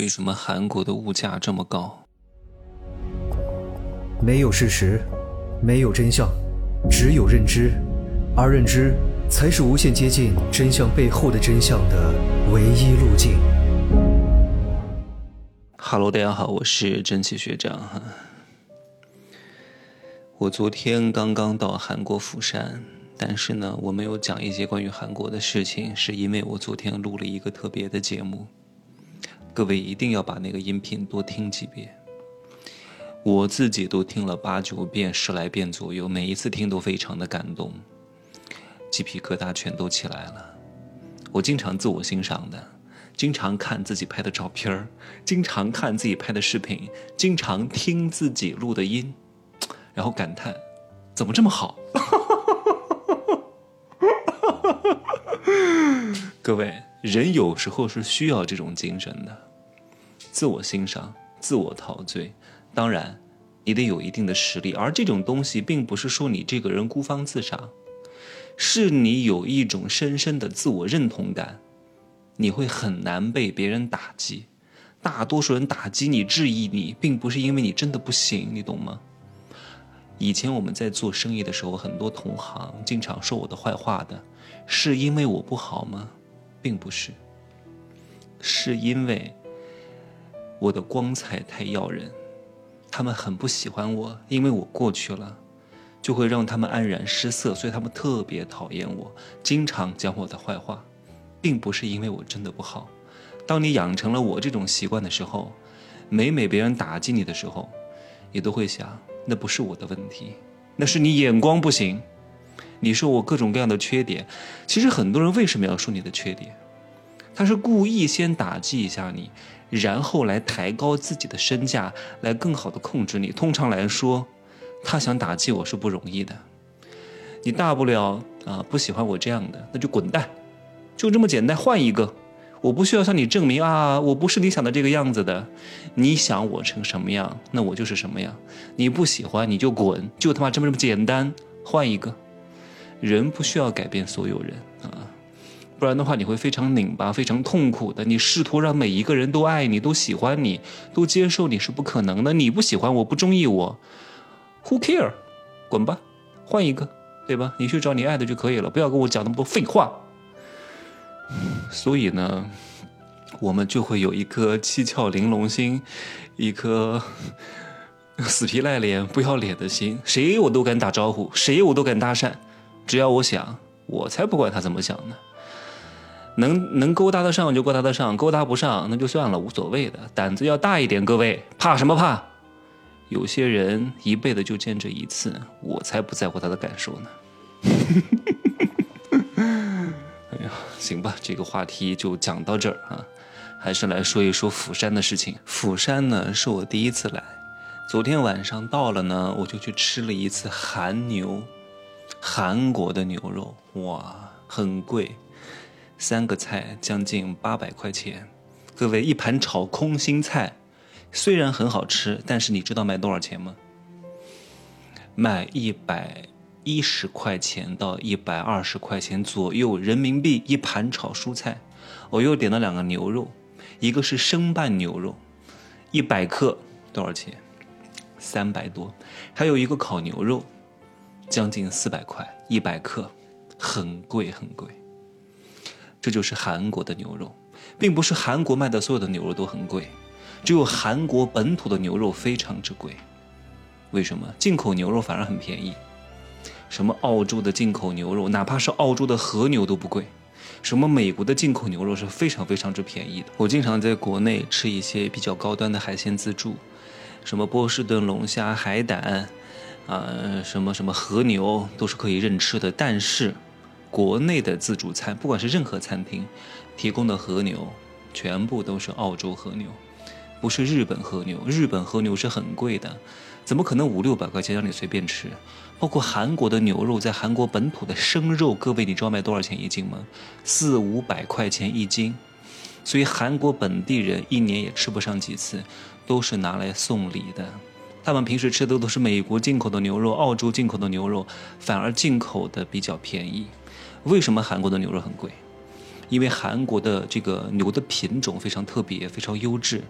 为什么韩国的物价这么高？没有事实，没有真相，只有认知，而认知才是无限接近真相背后的真相的唯一路径。Hello，大家好，我是蒸汽学长哈。我昨天刚刚到韩国釜山，但是呢，我没有讲一些关于韩国的事情，是因为我昨天录了一个特别的节目。各位一定要把那个音频多听几遍，我自己都听了八九遍、十来遍左右，每一次听都非常的感动，鸡皮疙瘩全都起来了。我经常自我欣赏的，经常看自己拍的照片儿，经常看自己拍的视频，经常听自己录的音，然后感叹，怎么这么好？各位。人有时候是需要这种精神的，自我欣赏、自我陶醉。当然，你得有一定的实力，而这种东西并不是说你这个人孤芳自赏，是你有一种深深的自我认同感，你会很难被别人打击。大多数人打击你、质疑你，并不是因为你真的不行，你懂吗？以前我们在做生意的时候，很多同行经常说我的坏话的，是因为我不好吗？并不是，是因为我的光彩太耀人，他们很不喜欢我，因为我过去了，就会让他们黯然失色，所以他们特别讨厌我，经常讲我的坏话，并不是因为我真的不好。当你养成了我这种习惯的时候，每每别人打击你的时候，你都会想，那不是我的问题，那是你眼光不行。你说我各种各样的缺点，其实很多人为什么要说你的缺点？他是故意先打击一下你，然后来抬高自己的身价，来更好的控制你。通常来说，他想打击我是不容易的。你大不了啊，不喜欢我这样的，那就滚蛋，就这么简单，换一个。我不需要向你证明啊，我不是你想的这个样子的。你想我成什么样，那我就是什么样。你不喜欢你就滚，就他妈这么这么简单，换一个。人不需要改变所有人啊，不然的话你会非常拧巴、非常痛苦的。你试图让每一个人都爱你、都喜欢你、都接受你是不可能的。你不喜欢我、不中意我，Who care？滚吧，换一个，对吧？你去找你爱的就可以了，不要跟我讲那么多废话。所以呢，我们就会有一颗七窍玲珑心，一颗死皮赖脸、不要脸的心，谁我都敢打招呼，谁我都敢搭讪。只要我想，我才不管他怎么想呢。能能勾搭得上就勾搭得上，勾搭不上那就算了，无所谓的。胆子要大一点，各位，怕什么怕？有些人一辈子就见这一次，我才不在乎他的感受呢。哎呀，行吧，这个话题就讲到这儿啊，还是来说一说釜山的事情。釜山呢，是我第一次来，昨天晚上到了呢，我就去吃了一次韩牛。韩国的牛肉哇，很贵，三个菜将近八百块钱。各位，一盘炒空心菜虽然很好吃，但是你知道卖多少钱吗？卖一百一十块钱到一百二十块钱左右人民币一盘炒蔬菜。我又点了两个牛肉，一个是生拌牛肉，一百克多少钱？三百多。还有一个烤牛肉。将近四百块一百克，很贵很贵。这就是韩国的牛肉，并不是韩国卖的所有的牛肉都很贵，只有韩国本土的牛肉非常之贵。为什么？进口牛肉反而很便宜。什么澳洲的进口牛肉，哪怕是澳洲的和牛都不贵。什么美国的进口牛肉是非常非常之便宜的。我经常在国内吃一些比较高端的海鲜自助，什么波士顿龙虾、海胆。啊，什么什么和牛都是可以任吃的，但是国内的自助餐，不管是任何餐厅提供的和牛，全部都是澳洲和牛，不是日本和牛。日本和牛是很贵的，怎么可能五六百块钱让你随便吃？包括韩国的牛肉，在韩国本土的生肉，各位你知道卖多少钱一斤吗？四五百块钱一斤，所以韩国本地人一年也吃不上几次，都是拿来送礼的。他们平时吃的都是美国进口的牛肉、澳洲进口的牛肉，反而进口的比较便宜。为什么韩国的牛肉很贵？因为韩国的这个牛的品种非常特别，非常优质，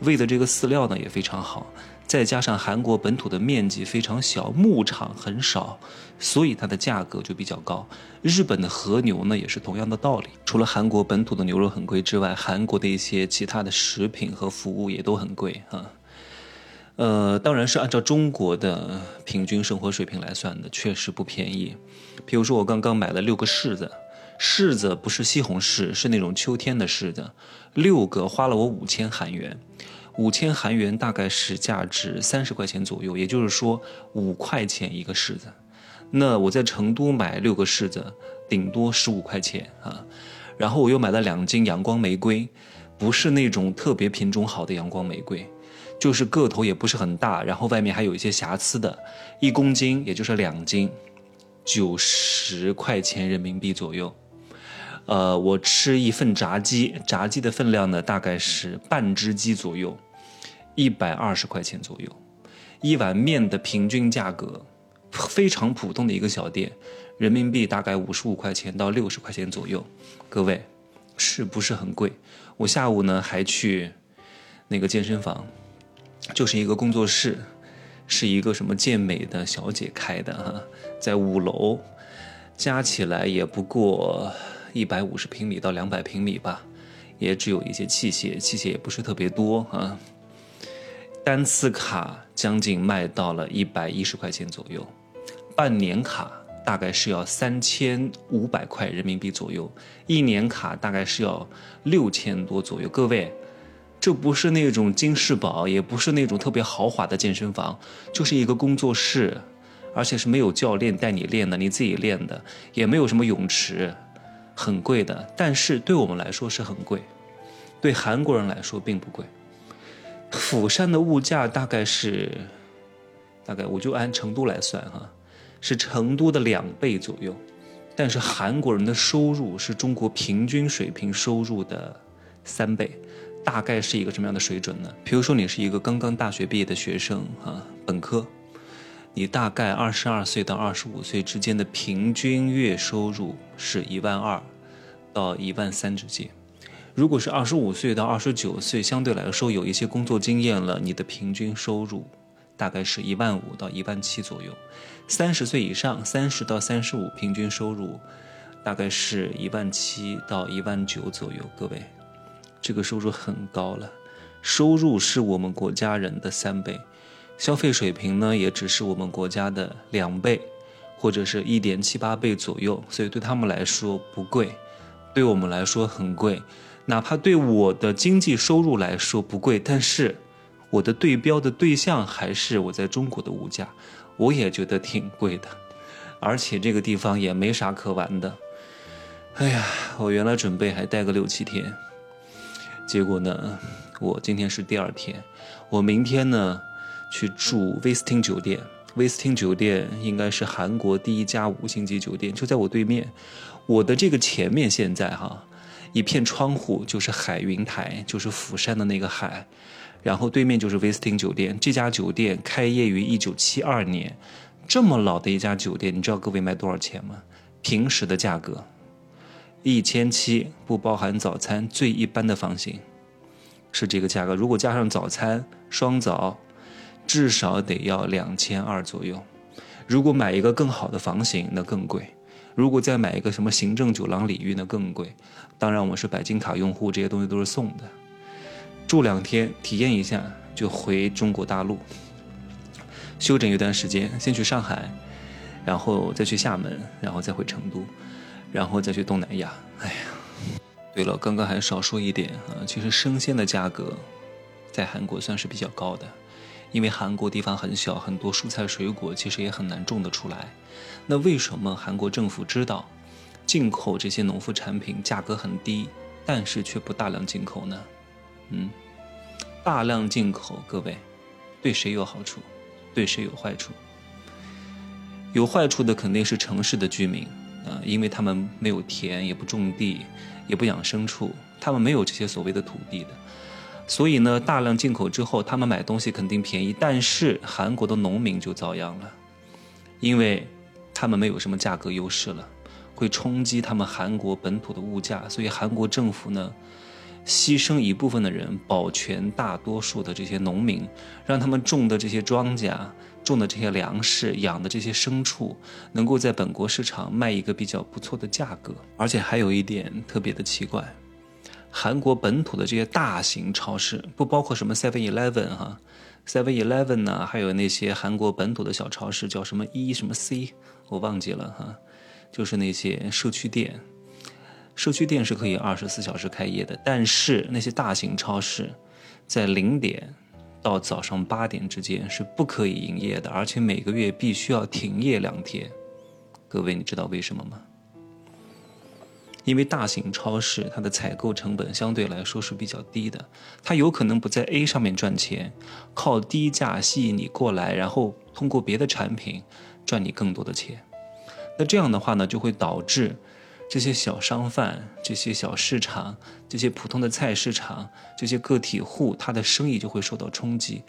喂的这个饲料呢也非常好，再加上韩国本土的面积非常小，牧场很少，所以它的价格就比较高。日本的和牛呢也是同样的道理，除了韩国本土的牛肉很贵之外，韩国的一些其他的食品和服务也都很贵啊。呃，当然是按照中国的平均生活水平来算的，确实不便宜。比如说，我刚刚买了六个柿子，柿子不是西红柿，是那种秋天的柿子，六个花了我五千韩元，五千韩元大概是价值三十块钱左右，也就是说五块钱一个柿子。那我在成都买六个柿子，顶多十五块钱啊。然后我又买了两斤阳光玫瑰，不是那种特别品种好的阳光玫瑰。就是个头也不是很大，然后外面还有一些瑕疵的，一公斤也就是两斤，九十块钱人民币左右。呃，我吃一份炸鸡，炸鸡的分量呢大概是半只鸡左右，一百二十块钱左右。一碗面的平均价格，非常普通的一个小店，人民币大概五十五块钱到六十块钱左右。各位，是不是很贵？我下午呢还去那个健身房。就是一个工作室，是一个什么健美的小姐开的哈，在五楼，加起来也不过一百五十平米到两百平米吧，也只有一些器械，器械也不是特别多啊。单次卡将近卖到了一百一十块钱左右，半年卡大概是要三千五百块人民币左右，一年卡大概是要六千多左右。各位。这不是那种金士堡，也不是那种特别豪华的健身房，就是一个工作室，而且是没有教练带你练的，你自己练的，也没有什么泳池，很贵的。但是对我们来说是很贵，对韩国人来说并不贵。釜山的物价大概是，大概我就按成都来算哈，是成都的两倍左右。但是韩国人的收入是中国平均水平收入的三倍。大概是一个什么样的水准呢？比如说，你是一个刚刚大学毕业的学生啊，本科，你大概二十二岁到二十五岁之间的平均月收入是一万二到一万三之间。如果是二十五岁到二十九岁，相对来说有一些工作经验了，你的平均收入大概是一万五到一万七左右。三十岁以上，三十到三十五，平均收入大概是一万七到一万九左右。各位。这个收入很高了，收入是我们国家人的三倍，消费水平呢也只是我们国家的两倍，或者是一点七八倍左右，所以对他们来说不贵，对我们来说很贵。哪怕对我的经济收入来说不贵，但是我的对标的对象还是我在中国的物价，我也觉得挺贵的，而且这个地方也没啥可玩的。哎呀，我原来准备还待个六七天。结果呢，我今天是第二天，我明天呢去住威斯汀酒店。威斯汀酒店应该是韩国第一家五星级酒店，就在我对面。我的这个前面现在哈，一片窗户就是海云台，就是釜山的那个海，然后对面就是威斯汀酒店。这家酒店开业于一九七二年，这么老的一家酒店，你知道各位卖多少钱吗？平时的价格。一千七不包含早餐，最一般的房型是这个价格。如果加上早餐双早，至少得要两千二左右。如果买一个更好的房型，那更贵。如果再买一个什么行政酒廊礼遇，那更贵。当然，我是白金卡用户，这些东西都是送的。住两天，体验一下，就回中国大陆休整一段时间，先去上海，然后再去厦门，然后再回成都。然后再去东南亚。哎呀，对了，刚刚还少说一点啊，其实生鲜的价格在韩国算是比较高的，因为韩国地方很小，很多蔬菜水果其实也很难种得出来。那为什么韩国政府知道进口这些农副产品价格很低，但是却不大量进口呢？嗯，大量进口，各位对谁有好处？对谁有坏处？有坏处的肯定是城市的居民。呃，因为他们没有田，也不种地，也不养牲畜，他们没有这些所谓的土地的，所以呢，大量进口之后，他们买东西肯定便宜。但是韩国的农民就遭殃了，因为他们没有什么价格优势了，会冲击他们韩国本土的物价，所以韩国政府呢，牺牲一部分的人，保全大多数的这些农民，让他们种的这些庄稼、种的这些粮食、养的这些牲畜，能够在本国市场卖一个比较不错的价格。而且还有一点特别的奇怪，韩国本土的这些大型超市，不包括什么 Seven Eleven 哈，Seven Eleven 呢，还有那些韩国本土的小超市，叫什么 E 什么 C，我忘记了哈。就是那些社区店，社区店是可以二十四小时开业的，但是那些大型超市，在零点到早上八点之间是不可以营业的，而且每个月必须要停业两天。各位，你知道为什么吗？因为大型超市它的采购成本相对来说是比较低的，它有可能不在 A 上面赚钱，靠低价吸引你过来，然后通过别的产品赚你更多的钱。那这样的话呢，就会导致这些小商贩、这些小市场、这些普通的菜市场、这些个体户，他的生意就会受到冲击。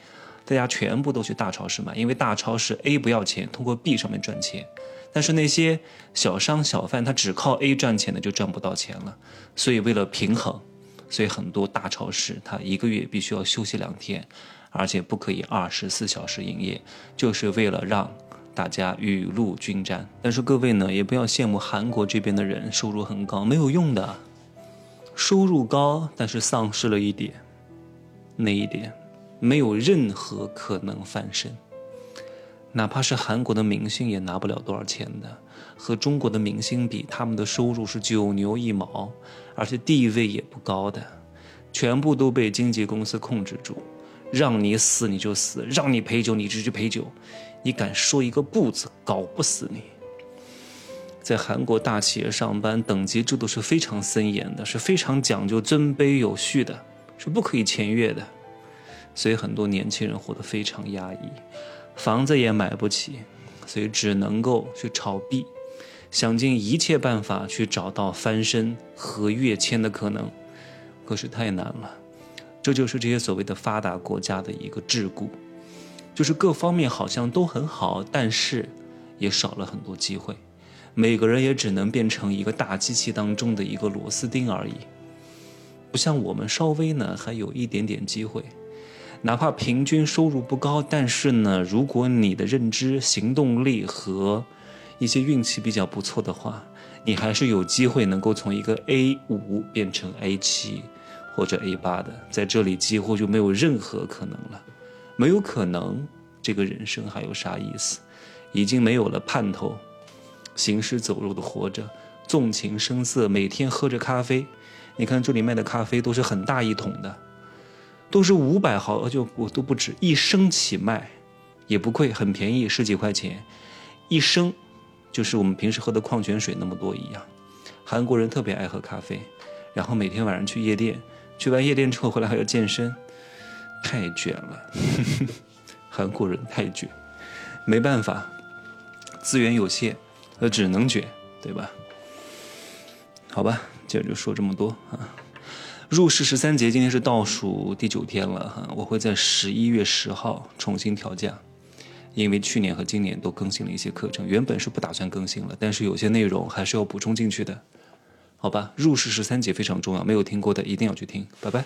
大家全部都去大超市买，因为大超市 A 不要钱，通过 B 上面赚钱。但是那些小商小贩，他只靠 A 赚钱的就赚不到钱了。所以为了平衡，所以很多大超市它一个月必须要休息两天，而且不可以二十四小时营业，就是为了让。大家雨露均沾，但是各位呢，也不要羡慕韩国这边的人收入很高，没有用的。收入高，但是丧失了一点，那一点，没有任何可能翻身。哪怕是韩国的明星也拿不了多少钱的，和中国的明星比，他们的收入是九牛一毛，而且地位也不高的，全部都被经纪公司控制住，让你死你就死，让你陪酒你就去陪酒。你敢说一个不字，搞不死你！在韩国大企业上班，等级制度是非常森严的，是非常讲究尊卑有序的，是不可以僭越的。所以很多年轻人活得非常压抑，房子也买不起，所以只能够去炒币，想尽一切办法去找到翻身和跃迁的可能。可是太难了，这就是这些所谓的发达国家的一个桎梏。就是各方面好像都很好，但是也少了很多机会，每个人也只能变成一个大机器当中的一个螺丝钉而已。不像我们稍微呢还有一点点机会，哪怕平均收入不高，但是呢，如果你的认知、行动力和一些运气比较不错的话，你还是有机会能够从一个 A 五变成 A 七或者 A 八的，在这里几乎就没有任何可能了。没有可能，这个人生还有啥意思？已经没有了盼头，行尸走肉的活着，纵情声色，每天喝着咖啡。你看这里卖的咖啡都是很大一桶的，都是五百毫就我都不止一升起卖，也不贵，很便宜，十几块钱一升，就是我们平时喝的矿泉水那么多一样。韩国人特别爱喝咖啡，然后每天晚上去夜店，去完夜店之后回来还要健身。太卷了，韩国人太卷，没办法，资源有限，呃，只能卷，对吧？好吧，今儿就说这么多啊。入世十三节今天是倒数第九天了哈，我会在十一月十号重新调价，因为去年和今年都更新了一些课程，原本是不打算更新了，但是有些内容还是要补充进去的，好吧？入世十三节非常重要，没有听过的一定要去听，拜拜。